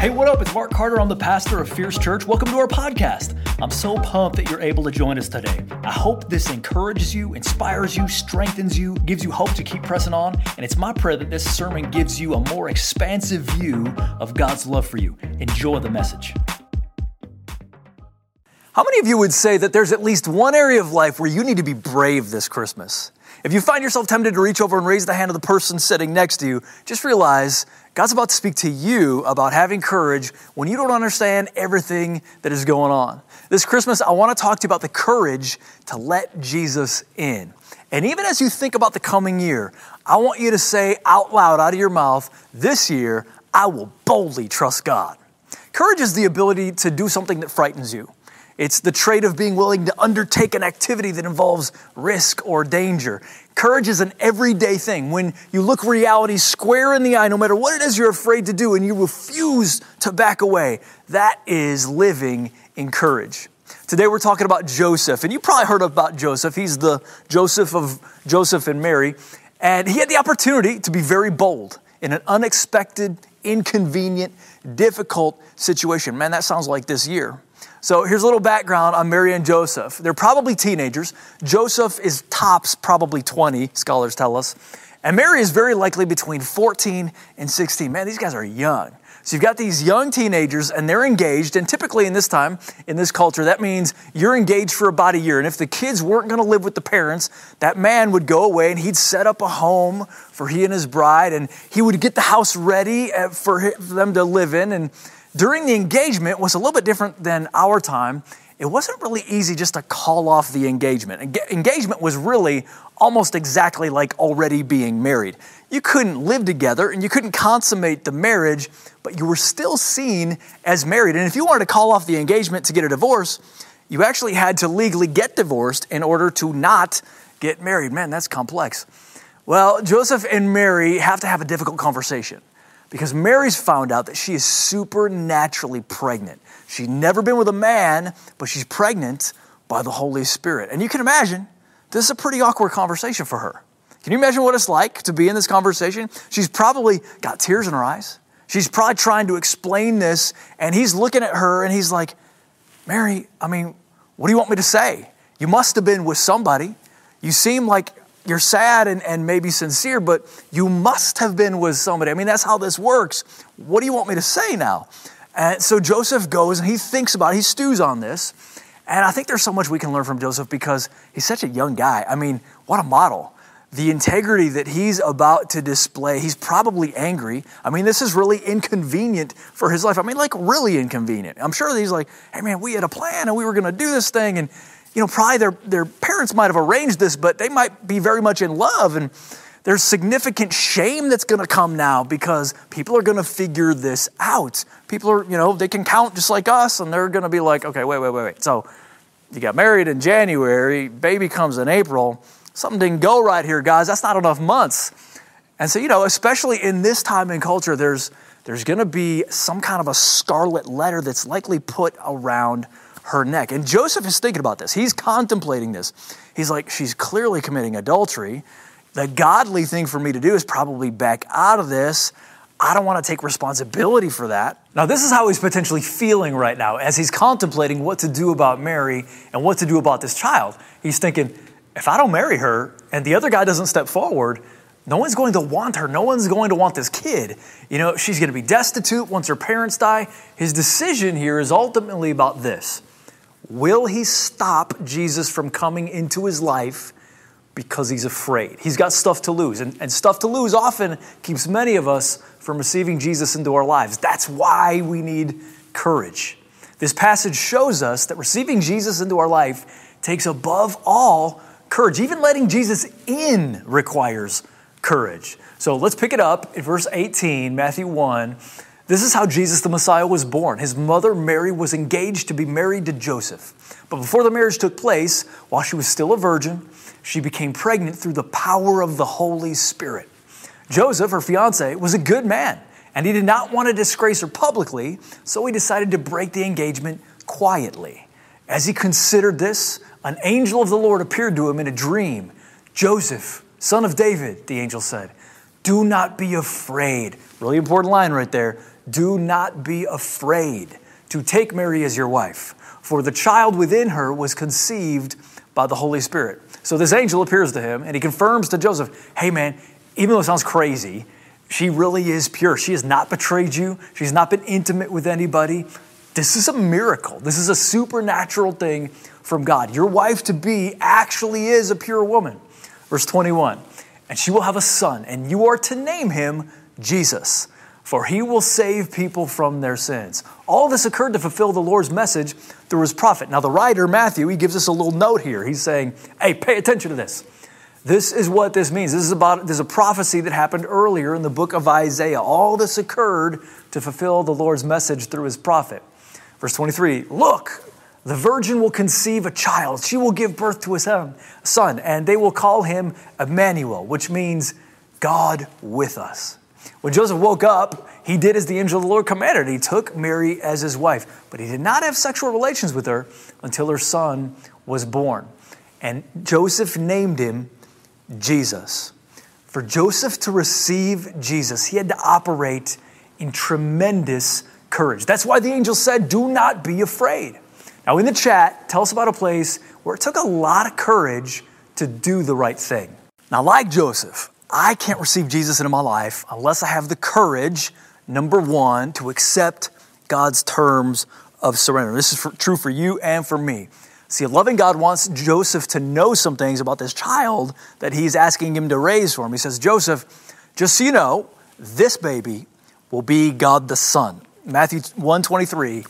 Hey, what up? It's Mark Carter. I'm the pastor of Fierce Church. Welcome to our podcast. I'm so pumped that you're able to join us today. I hope this encourages you, inspires you, strengthens you, gives you hope to keep pressing on. And it's my prayer that this sermon gives you a more expansive view of God's love for you. Enjoy the message. How many of you would say that there's at least one area of life where you need to be brave this Christmas? If you find yourself tempted to reach over and raise the hand of the person sitting next to you, just realize God's about to speak to you about having courage when you don't understand everything that is going on. This Christmas, I want to talk to you about the courage to let Jesus in. And even as you think about the coming year, I want you to say out loud, out of your mouth, this year, I will boldly trust God. Courage is the ability to do something that frightens you. It's the trait of being willing to undertake an activity that involves risk or danger. Courage is an everyday thing. When you look reality square in the eye, no matter what it is you're afraid to do, and you refuse to back away, that is living in courage. Today we're talking about Joseph, and you probably heard about Joseph. He's the Joseph of Joseph and Mary, and he had the opportunity to be very bold in an unexpected, inconvenient, difficult situation. Man, that sounds like this year. So here's a little background on Mary and Joseph. They're probably teenagers. Joseph is tops probably 20, scholars tell us. And Mary is very likely between 14 and 16. Man, these guys are young. So you've got these young teenagers and they're engaged. And typically in this time, in this culture, that means you're engaged for about a year. And if the kids weren't going to live with the parents, that man would go away and he'd set up a home for he and his bride. And he would get the house ready uh, for them to live in. And during the engagement was a little bit different than our time. It wasn't really easy just to call off the engagement. Engagement was really almost exactly like already being married. You couldn't live together and you couldn't consummate the marriage, but you were still seen as married. And if you wanted to call off the engagement to get a divorce, you actually had to legally get divorced in order to not get married. Man, that's complex. Well, Joseph and Mary have to have a difficult conversation because Mary's found out that she is supernaturally pregnant. She's never been with a man, but she's pregnant by the Holy Spirit. And you can imagine, this is a pretty awkward conversation for her. Can you imagine what it's like to be in this conversation? She's probably got tears in her eyes. She's probably trying to explain this, and he's looking at her and he's like, Mary, I mean, what do you want me to say? You must have been with somebody. You seem like you're sad and, and maybe sincere, but you must have been with somebody. I mean, that's how this works. What do you want me to say now? And so Joseph goes and he thinks about it, he stews on this. And I think there's so much we can learn from Joseph because he's such a young guy. I mean, what a model. The integrity that he's about to display, he's probably angry. I mean, this is really inconvenient for his life. I mean, like, really inconvenient. I'm sure he's like, hey, man, we had a plan and we were going to do this thing. And you know, probably their, their parents might have arranged this, but they might be very much in love. And there's significant shame that's going to come now because people are going to figure this out. People are, you know, they can count just like us, and they're going to be like, okay, wait, wait, wait, wait. So you got married in January, baby comes in April. Something didn't go right here, guys. That's not enough months. And so, you know, especially in this time in culture, there's, there's going to be some kind of a scarlet letter that's likely put around her neck. And Joseph is thinking about this. He's contemplating this. He's like, she's clearly committing adultery. The godly thing for me to do is probably back out of this. I don't want to take responsibility for that. Now, this is how he's potentially feeling right now as he's contemplating what to do about Mary and what to do about this child. He's thinking, if I don't marry her and the other guy doesn't step forward, no one's going to want her. No one's going to want this kid. You know, she's going to be destitute once her parents die. His decision here is ultimately about this Will he stop Jesus from coming into his life because he's afraid? He's got stuff to lose. And, and stuff to lose often keeps many of us from receiving Jesus into our lives. That's why we need courage. This passage shows us that receiving Jesus into our life takes above all courage. Even letting Jesus in requires courage. So let's pick it up in verse 18, Matthew 1. This is how Jesus the Messiah was born. His mother Mary was engaged to be married to Joseph. But before the marriage took place, while she was still a virgin, she became pregnant through the power of the Holy Spirit. Joseph, her fiance, was a good man, and he did not want to disgrace her publicly, so he decided to break the engagement quietly. As he considered this, an angel of the Lord appeared to him in a dream. Joseph, son of David, the angel said, Do not be afraid. Really important line right there. Do not be afraid to take Mary as your wife, for the child within her was conceived by the Holy Spirit. So this angel appears to him and he confirms to Joseph, hey man, even though it sounds crazy, she really is pure. She has not betrayed you, she's not been intimate with anybody. This is a miracle. This is a supernatural thing from God. Your wife to be actually is a pure woman. Verse 21 And she will have a son, and you are to name him Jesus, for he will save people from their sins. All this occurred to fulfill the Lord's message through his prophet. Now, the writer, Matthew, he gives us a little note here. He's saying, Hey, pay attention to this. This is what this means. This is about there's a prophecy that happened earlier in the book of Isaiah. All this occurred to fulfill the Lord's message through his prophet. Verse 23 Look, the virgin will conceive a child. She will give birth to a son, and they will call him Emmanuel, which means God with us. When Joseph woke up, he did as the angel of the Lord commanded. He took Mary as his wife, but he did not have sexual relations with her until her son was born. And Joseph named him Jesus. For Joseph to receive Jesus, he had to operate in tremendous courage. That's why the angel said, Do not be afraid. Now, in the chat, tell us about a place where it took a lot of courage to do the right thing. Now, like Joseph, I can't receive Jesus into my life unless I have the courage, number one, to accept God's terms of surrender. This is for, true for you and for me. See, loving God wants Joseph to know some things about this child that he's asking him to raise for him. He says, Joseph, just so you know, this baby will be God the Son. Matthew 123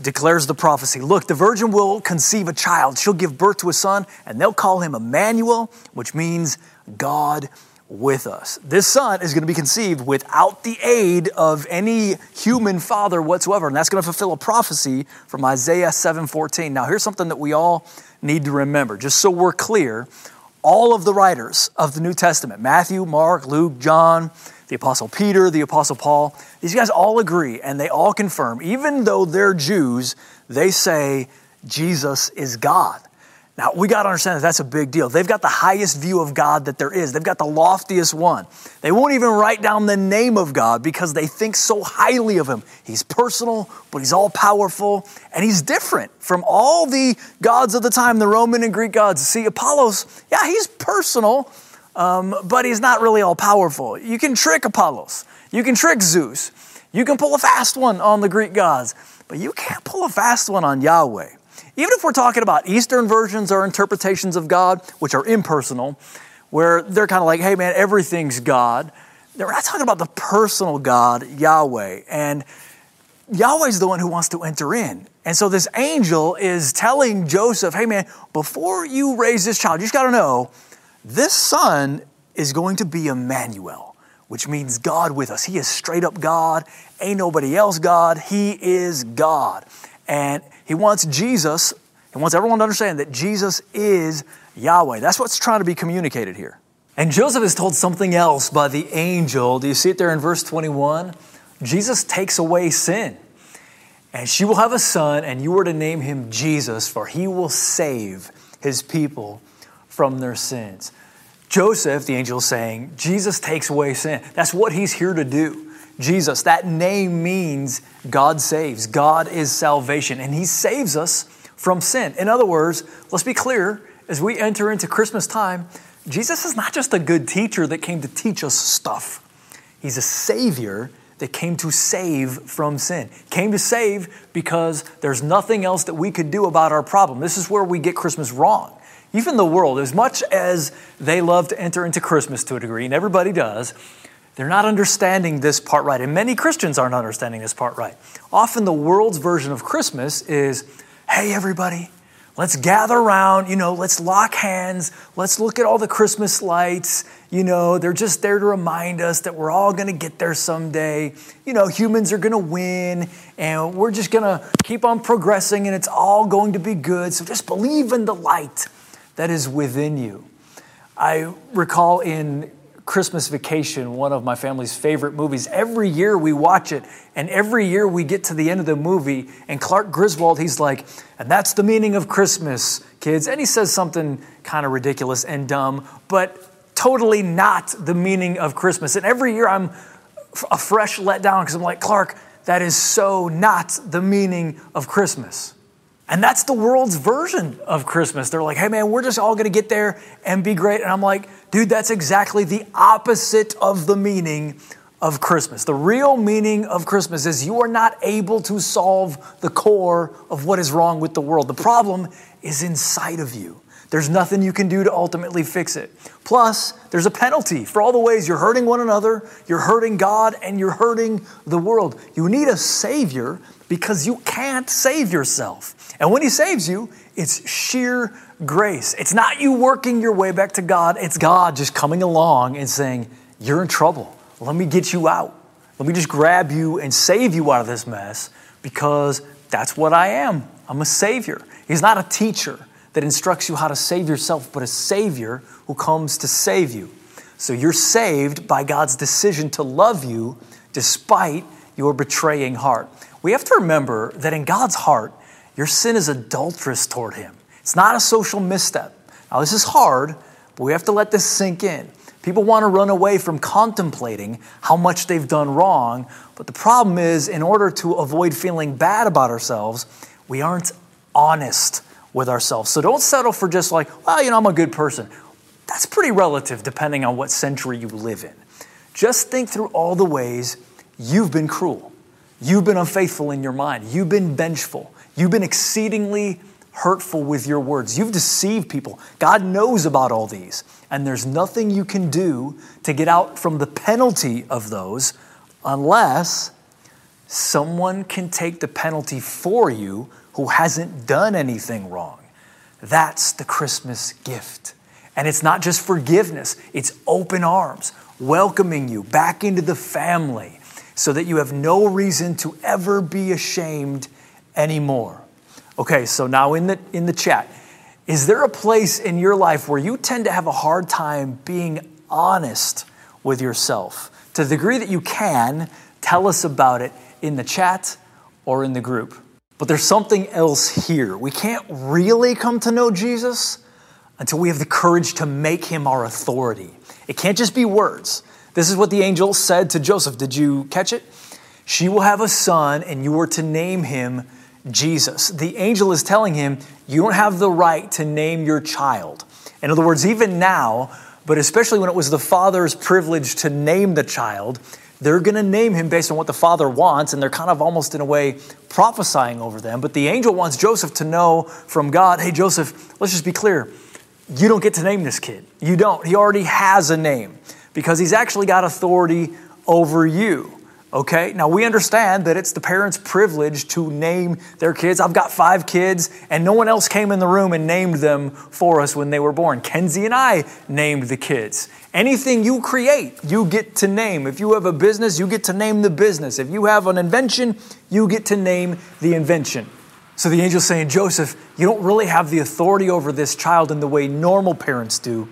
declares the prophecy Look, the virgin will conceive a child. She'll give birth to a son, and they'll call him Emmanuel, which means God with us. This son is going to be conceived without the aid of any human father whatsoever, and that's going to fulfill a prophecy from Isaiah 7:14. Now, here's something that we all need to remember, just so we're clear. All of the writers of the New Testament, Matthew, Mark, Luke, John, the Apostle Peter, the Apostle Paul, these guys all agree and they all confirm, even though they're Jews, they say Jesus is God. Now, we got to understand that that's a big deal. They've got the highest view of God that there is, they've got the loftiest one. They won't even write down the name of God because they think so highly of him. He's personal, but he's all powerful, and he's different from all the gods of the time, the Roman and Greek gods. See, Apollos, yeah, he's personal, um, but he's not really all powerful. You can trick Apollos, you can trick Zeus, you can pull a fast one on the Greek gods, but you can't pull a fast one on Yahweh. Even if we're talking about Eastern versions or interpretations of God, which are impersonal, where they're kind of like, hey man, everything's God. They're not talking about the personal God, Yahweh. And Yahweh's the one who wants to enter in. And so this angel is telling Joseph, hey man, before you raise this child, you just got to know this son is going to be Emmanuel, which means God with us. He is straight up God. Ain't nobody else God. He is God. And he wants Jesus, he wants everyone to understand that Jesus is Yahweh. That's what's trying to be communicated here. And Joseph is told something else by the angel. Do you see it there in verse 21? Jesus takes away sin. And she will have a son, and you are to name him Jesus, for he will save his people from their sins. Joseph, the angel is saying, Jesus takes away sin. That's what he's here to do. Jesus, that name means God saves. God is salvation, and he saves us from sin. In other words, let's be clear as we enter into Christmas time, Jesus is not just a good teacher that came to teach us stuff. He's a savior that came to save from sin. Came to save because there's nothing else that we could do about our problem. This is where we get Christmas wrong. Even the world, as much as they love to enter into Christmas to a degree, and everybody does, they're not understanding this part right. And many Christians aren't understanding this part right. Often the world's version of Christmas is hey, everybody, let's gather around, you know, let's lock hands, let's look at all the Christmas lights. You know, they're just there to remind us that we're all going to get there someday. You know, humans are going to win, and we're just going to keep on progressing, and it's all going to be good. So just believe in the light that is within you. I recall in Christmas Vacation, one of my family's favorite movies. Every year we watch it, and every year we get to the end of the movie, and Clark Griswold, he's like, and that's the meaning of Christmas, kids. And he says something kind of ridiculous and dumb, but totally not the meaning of Christmas. And every year I'm a fresh letdown because I'm like, Clark, that is so not the meaning of Christmas. And that's the world's version of Christmas. They're like, hey man, we're just all gonna get there and be great. And I'm like, dude, that's exactly the opposite of the meaning of Christmas. The real meaning of Christmas is you are not able to solve the core of what is wrong with the world. The problem is inside of you. There's nothing you can do to ultimately fix it. Plus, there's a penalty for all the ways you're hurting one another, you're hurting God, and you're hurting the world. You need a Savior because you can't save yourself. And when He saves you, it's sheer grace. It's not you working your way back to God, it's God just coming along and saying, You're in trouble. Let me get you out. Let me just grab you and save you out of this mess because that's what I am. I'm a Savior. He's not a teacher that instructs you how to save yourself, but a Savior who comes to save you. So you're saved by God's decision to love you despite your betraying heart. We have to remember that in God's heart, your sin is adulterous toward Him. It's not a social misstep. Now, this is hard, but we have to let this sink in. People want to run away from contemplating how much they've done wrong, but the problem is, in order to avoid feeling bad about ourselves, we aren't honest with ourselves. So don't settle for just like, well, you know, I'm a good person. That's pretty relative depending on what century you live in. Just think through all the ways you've been cruel. You've been unfaithful in your mind. You've been vengeful. You've been exceedingly hurtful with your words. You've deceived people. God knows about all these. And there's nothing you can do to get out from the penalty of those unless someone can take the penalty for you who hasn't done anything wrong. That's the Christmas gift. And it's not just forgiveness, it's open arms, welcoming you back into the family so that you have no reason to ever be ashamed anymore. Okay, so now in the, in the chat, is there a place in your life where you tend to have a hard time being honest with yourself? To the degree that you can, tell us about it in the chat or in the group. But there's something else here. We can't really come to know Jesus until we have the courage to make him our authority. It can't just be words. This is what the angel said to Joseph. Did you catch it? She will have a son, and you are to name him Jesus. The angel is telling him, You don't have the right to name your child. In other words, even now, but especially when it was the father's privilege to name the child, they're going to name him based on what the father wants, and they're kind of almost in a way prophesying over them. But the angel wants Joseph to know from God hey, Joseph, let's just be clear. You don't get to name this kid. You don't. He already has a name because he's actually got authority over you. Okay, now we understand that it's the parents' privilege to name their kids. I've got five kids, and no one else came in the room and named them for us when they were born. Kenzie and I named the kids. Anything you create, you get to name. If you have a business, you get to name the business. If you have an invention, you get to name the invention. So the angel's saying, Joseph, you don't really have the authority over this child in the way normal parents do.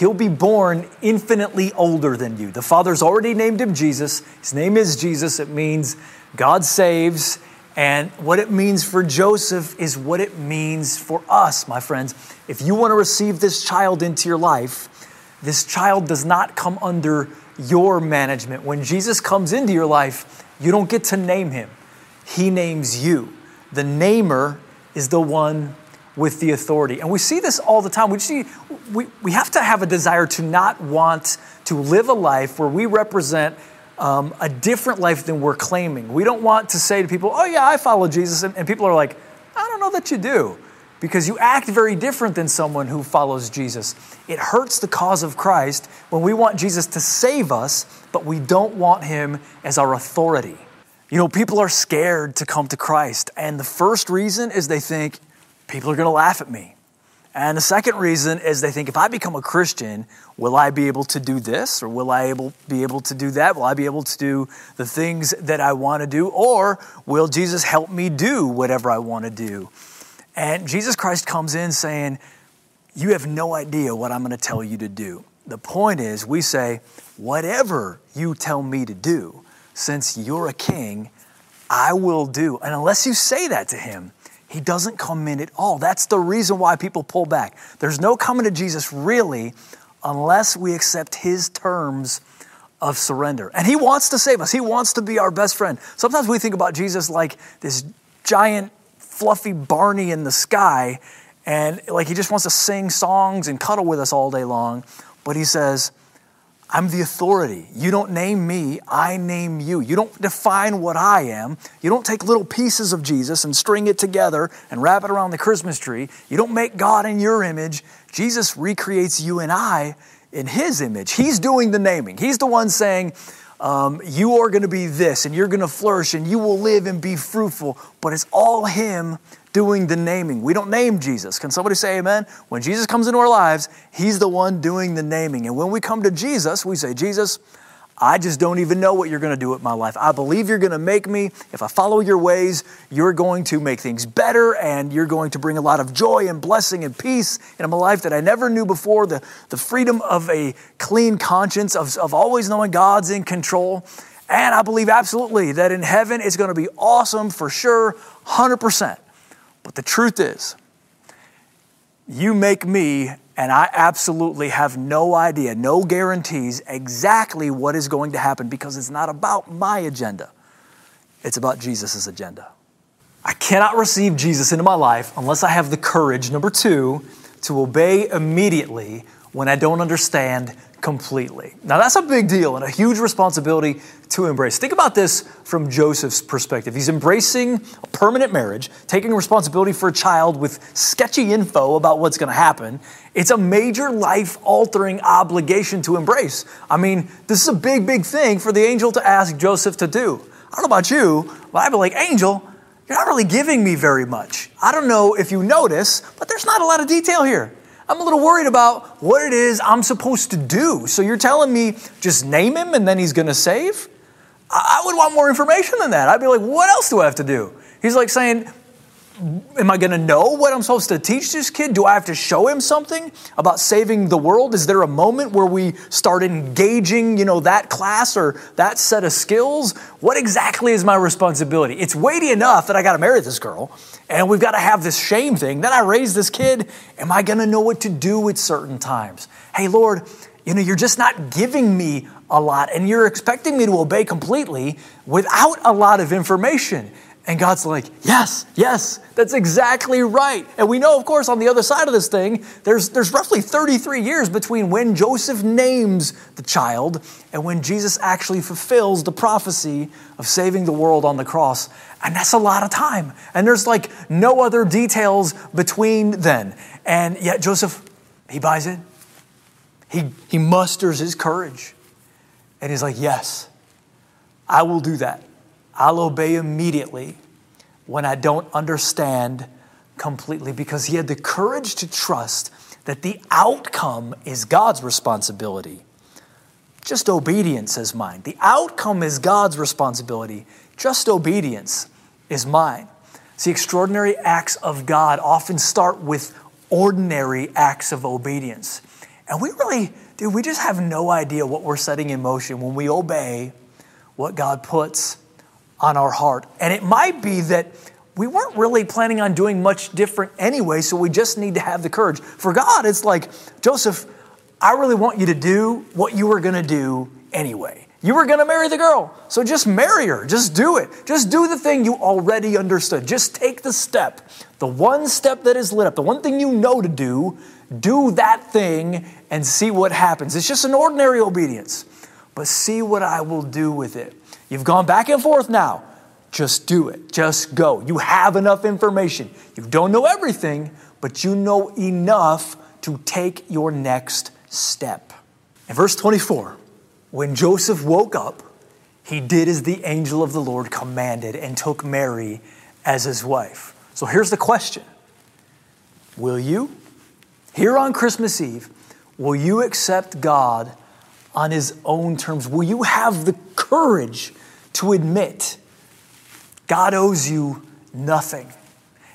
He'll be born infinitely older than you. The Father's already named him Jesus. His name is Jesus. It means God saves. And what it means for Joseph is what it means for us, my friends. If you want to receive this child into your life, this child does not come under your management. When Jesus comes into your life, you don't get to name him, he names you. The namer is the one with the authority. And we see this all the time. We see we, we have to have a desire to not want to live a life where we represent um, a different life than we're claiming. We don't want to say to people, oh, yeah, I follow Jesus. And, and people are like, I don't know that you do because you act very different than someone who follows Jesus. It hurts the cause of Christ when we want Jesus to save us, but we don't want him as our authority. You know, people are scared to come to Christ, and the first reason is they think people are going to laugh at me. And the second reason is they think if I become a Christian, will I be able to do this or will I able, be able to do that? Will I be able to do the things that I want to do? Or will Jesus help me do whatever I want to do? And Jesus Christ comes in saying, You have no idea what I'm going to tell you to do. The point is, we say, Whatever you tell me to do, since you're a king, I will do. And unless you say that to him, he doesn't come in at all. That's the reason why people pull back. There's no coming to Jesus really unless we accept His terms of surrender. And He wants to save us, He wants to be our best friend. Sometimes we think about Jesus like this giant, fluffy Barney in the sky, and like He just wants to sing songs and cuddle with us all day long. But He says, I'm the authority. You don't name me, I name you. You don't define what I am. You don't take little pieces of Jesus and string it together and wrap it around the Christmas tree. You don't make God in your image. Jesus recreates you and I in his image. He's doing the naming. He's the one saying, um, You are going to be this, and you're going to flourish, and you will live and be fruitful. But it's all him doing the naming. We don't name Jesus. Can somebody say amen? When Jesus comes into our lives, He's the one doing the naming. And when we come to Jesus, we say, Jesus, I just don't even know what you're going to do with my life. I believe you're going to make me. If I follow your ways, you're going to make things better and you're going to bring a lot of joy and blessing and peace in my life that I never knew before. The, the freedom of a clean conscience, of, of always knowing God's in control. And I believe absolutely that in heaven it's going to be awesome for sure, 100%. But the truth is, you make me, and I absolutely have no idea, no guarantees exactly what is going to happen because it's not about my agenda. It's about Jesus' agenda. I cannot receive Jesus into my life unless I have the courage, number two, to obey immediately when I don't understand completely. Now, that's a big deal and a huge responsibility to embrace. Think about this from Joseph's perspective. He's embracing a permanent marriage, taking responsibility for a child with sketchy info about what's going to happen. It's a major life altering obligation to embrace. I mean, this is a big, big thing for the angel to ask Joseph to do. I don't know about you, but I'd be like, Angel, you're not really giving me very much. I don't know if you notice, but there's not a lot of detail here. I'm a little worried about what it is I'm supposed to do. So you're telling me just name him and then he's going to save? I would want more information than that. I'd be like, what else do I have to do? He's like saying, Am I going to know what I'm supposed to teach this kid? Do I have to show him something about saving the world? Is there a moment where we start engaging, you know, that class or that set of skills? What exactly is my responsibility? It's weighty enough that I got to marry this girl and we've got to have this shame thing. Then I raise this kid. Am I going to know what to do at certain times? Hey, Lord, you know, you're just not giving me a lot and you're expecting me to obey completely without a lot of information. And God's like, yes, yes, that's exactly right. And we know, of course, on the other side of this thing, there's, there's roughly 33 years between when Joseph names the child and when Jesus actually fulfills the prophecy of saving the world on the cross. And that's a lot of time. And there's like no other details between then. And yet, Joseph, he buys it. He, he musters his courage. And he's like, yes, I will do that. I'll obey immediately when I don't understand completely because he had the courage to trust that the outcome is God's responsibility. Just obedience is mine. The outcome is God's responsibility. Just obedience is mine. See, extraordinary acts of God often start with ordinary acts of obedience. And we really, dude, we just have no idea what we're setting in motion when we obey what God puts on our heart. And it might be that we weren't really planning on doing much different anyway, so we just need to have the courage. For God, it's like, Joseph, I really want you to do what you were going to do anyway. You were going to marry the girl, so just marry her. Just do it. Just do the thing you already understood. Just take the step, the one step that is lit up, the one thing you know to do. Do that thing and see what happens. It's just an ordinary obedience, but see what I will do with it. You've gone back and forth now. Just do it. Just go. You have enough information. You don't know everything, but you know enough to take your next step. In verse 24, when Joseph woke up, he did as the angel of the Lord commanded and took Mary as his wife. So here's the question Will you, here on Christmas Eve, will you accept God on his own terms? Will you have the courage to admit God owes you nothing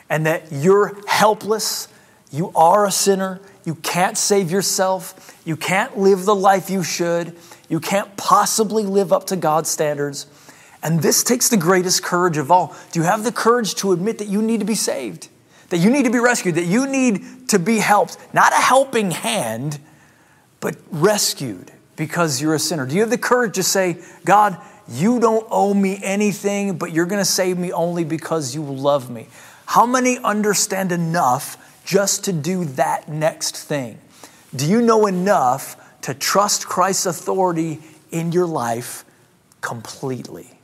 and that you're helpless, you are a sinner, you can't save yourself, you can't live the life you should, you can't possibly live up to God's standards. And this takes the greatest courage of all. Do you have the courage to admit that you need to be saved? That you need to be rescued, that you need to be helped? Not a helping hand, but rescued because you're a sinner? Do you have the courage to say, God, you don't owe me anything, but you're going to save me only because you love me? How many understand enough just to do that next thing? Do you know enough to trust Christ's authority in your life completely?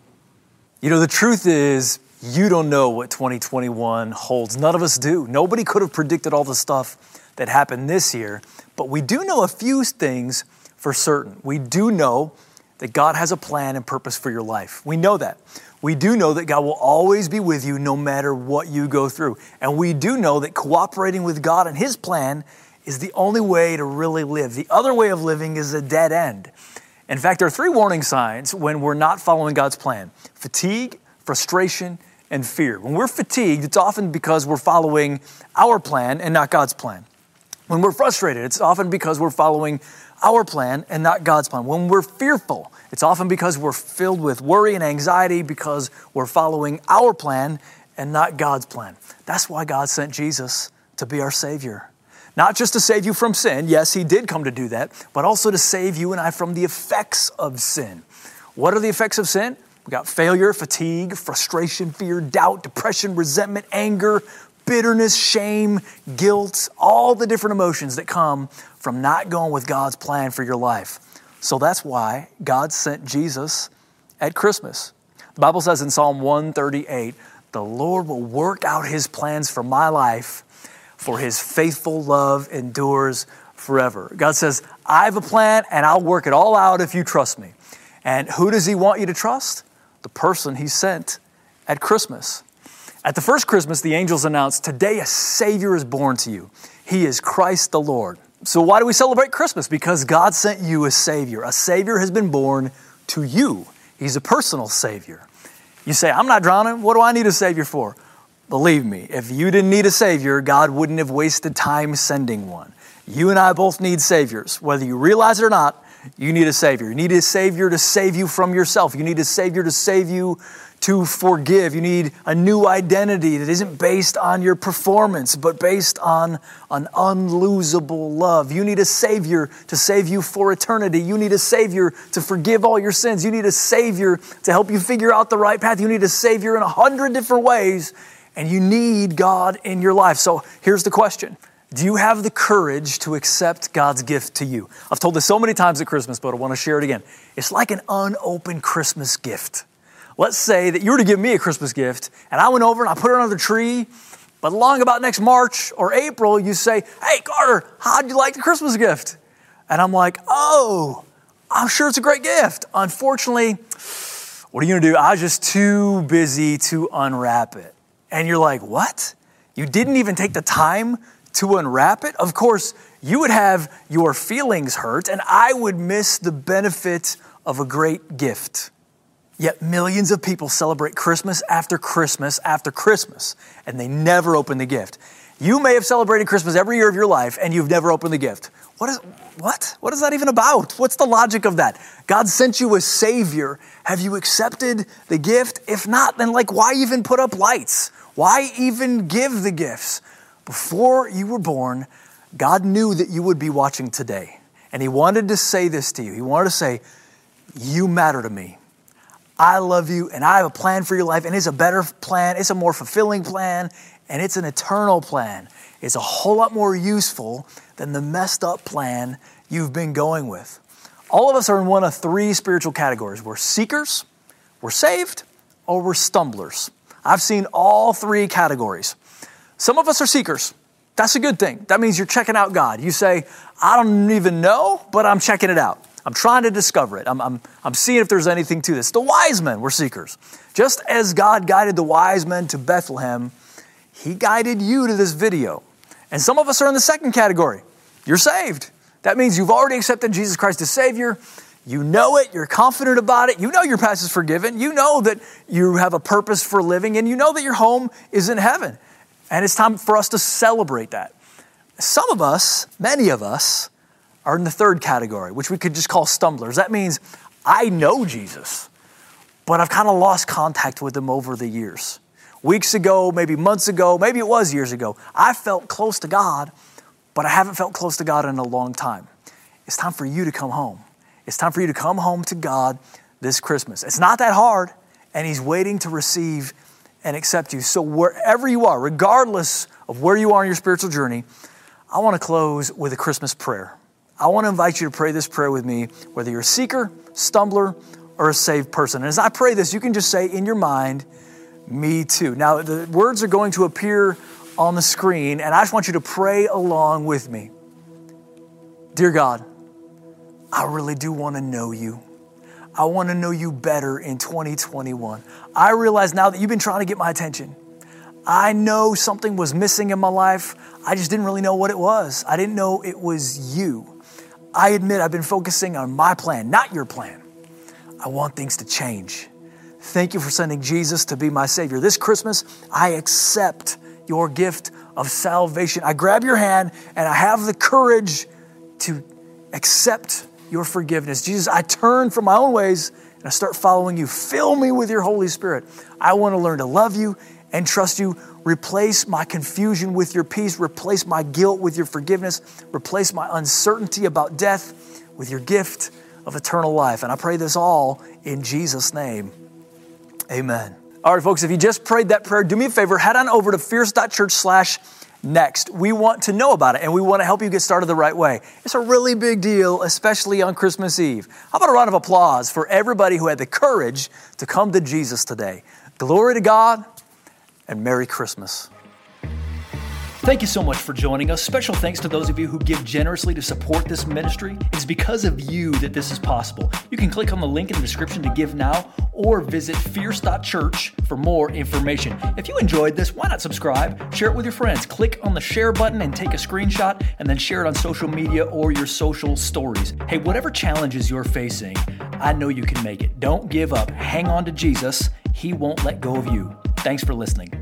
You know, the truth is, you don't know what 2021 holds. None of us do. Nobody could have predicted all the stuff that happened this year, but we do know a few things for certain. We do know that God has a plan and purpose for your life. We know that. We do know that God will always be with you no matter what you go through. And we do know that cooperating with God and His plan is the only way to really live. The other way of living is a dead end. In fact, there are three warning signs when we're not following God's plan fatigue, frustration, and fear. When we're fatigued, it's often because we're following our plan and not God's plan. When we're frustrated, it's often because we're following our plan and not God's plan. When we're fearful, it's often because we're filled with worry and anxiety because we're following our plan and not God's plan. That's why God sent Jesus to be our Savior. Not just to save you from sin, yes, He did come to do that, but also to save you and I from the effects of sin. What are the effects of sin? We got failure, fatigue, frustration, fear, doubt, depression, resentment, anger, bitterness, shame, guilt, all the different emotions that come from not going with God's plan for your life. So that's why God sent Jesus at Christmas. The Bible says in Psalm 138 the Lord will work out his plans for my life, for his faithful love endures forever. God says, I have a plan and I'll work it all out if you trust me. And who does he want you to trust? The person he sent at Christmas. At the first Christmas, the angels announced, Today a Savior is born to you. He is Christ the Lord. So, why do we celebrate Christmas? Because God sent you a Savior. A Savior has been born to you, He's a personal Savior. You say, I'm not drowning. What do I need a Savior for? Believe me, if you didn't need a Savior, God wouldn't have wasted time sending one. You and I both need Saviors. Whether you realize it or not, you need a Savior. You need a Savior to save you from yourself. You need a Savior to save you to forgive. You need a new identity that isn't based on your performance, but based on an unlosable love. You need a Savior to save you for eternity. You need a Savior to forgive all your sins. You need a Savior to help you figure out the right path. You need a Savior in a hundred different ways, and you need God in your life. So here's the question. Do you have the courage to accept God's gift to you? I've told this so many times at Christmas, but I want to share it again. It's like an unopened Christmas gift. Let's say that you were to give me a Christmas gift and I went over and I put it under the tree, but along about next March or April, you say, Hey, Carter, how'd you like the Christmas gift? And I'm like, Oh, I'm sure it's a great gift. Unfortunately, what are you gonna do? I was just too busy to unwrap it. And you're like, What? You didn't even take the time to unwrap it? Of course, you would have your feelings hurt, and I would miss the benefit of a great gift. Yet millions of people celebrate Christmas after Christmas after Christmas, and they never open the gift. You may have celebrated Christmas every year of your life, and you've never opened the gift. What is what? What is that even about? What's the logic of that? God sent you a savior. Have you accepted the gift? If not, then like why even put up lights? Why even give the gifts? Before you were born, God knew that you would be watching today. And he wanted to say this to you. He wanted to say, "You matter to me." I love you and I have a plan for your life, and it's a better plan, it's a more fulfilling plan, and it's an eternal plan. It's a whole lot more useful than the messed up plan you've been going with. All of us are in one of three spiritual categories we're seekers, we're saved, or we're stumblers. I've seen all three categories. Some of us are seekers. That's a good thing. That means you're checking out God. You say, I don't even know, but I'm checking it out. I'm trying to discover it. I'm, I'm, I'm seeing if there's anything to this. The wise men were seekers. Just as God guided the wise men to Bethlehem, He guided you to this video. And some of us are in the second category. You're saved. That means you've already accepted Jesus Christ as Savior. You know it, you're confident about it, you know your past is forgiven, you know that you have a purpose for living, and you know that your home is in heaven. And it's time for us to celebrate that. Some of us, many of us, are in the third category, which we could just call stumblers. That means I know Jesus, but I've kind of lost contact with him over the years. Weeks ago, maybe months ago, maybe it was years ago, I felt close to God, but I haven't felt close to God in a long time. it's time for you to come home. It's time for you to come home to God this Christmas. It's not that hard, and He's waiting to receive and accept you. So, wherever you are, regardless of where you are in your spiritual journey, I want to close with a Christmas prayer. I want to invite you to pray this prayer with me, whether you're a seeker, stumbler, or a saved person. And as I pray this, you can just say in your mind, Me too. Now, the words are going to appear on the screen, and I just want you to pray along with me. Dear God, I really do want to know you. I want to know you better in 2021. I realize now that you've been trying to get my attention. I know something was missing in my life. I just didn't really know what it was. I didn't know it was you. I admit I've been focusing on my plan, not your plan. I want things to change. Thank you for sending Jesus to be my Savior. This Christmas, I accept your gift of salvation. I grab your hand and I have the courage to accept your forgiveness. Jesus, I turn from my own ways and I start following you. Fill me with your Holy Spirit. I want to learn to love you and trust you. Replace my confusion with your peace. Replace my guilt with your forgiveness. Replace my uncertainty about death with your gift of eternal life. And I pray this all in Jesus' name. Amen. All right, folks, if you just prayed that prayer, do me a favor, head on over to fierce.church slash next. We want to know about it and we want to help you get started the right way. It's a really big deal, especially on Christmas Eve. How about a round of applause for everybody who had the courage to come to Jesus today? Glory to God and Merry Christmas. Thank you so much for joining us. Special thanks to those of you who give generously to support this ministry. It's because of you that this is possible. You can click on the link in the description to give now or visit fierce.church for more information. If you enjoyed this, why not subscribe? Share it with your friends. Click on the share button and take a screenshot and then share it on social media or your social stories. Hey, whatever challenges you're facing, I know you can make it. Don't give up. Hang on to Jesus. He won't let go of you. Thanks for listening.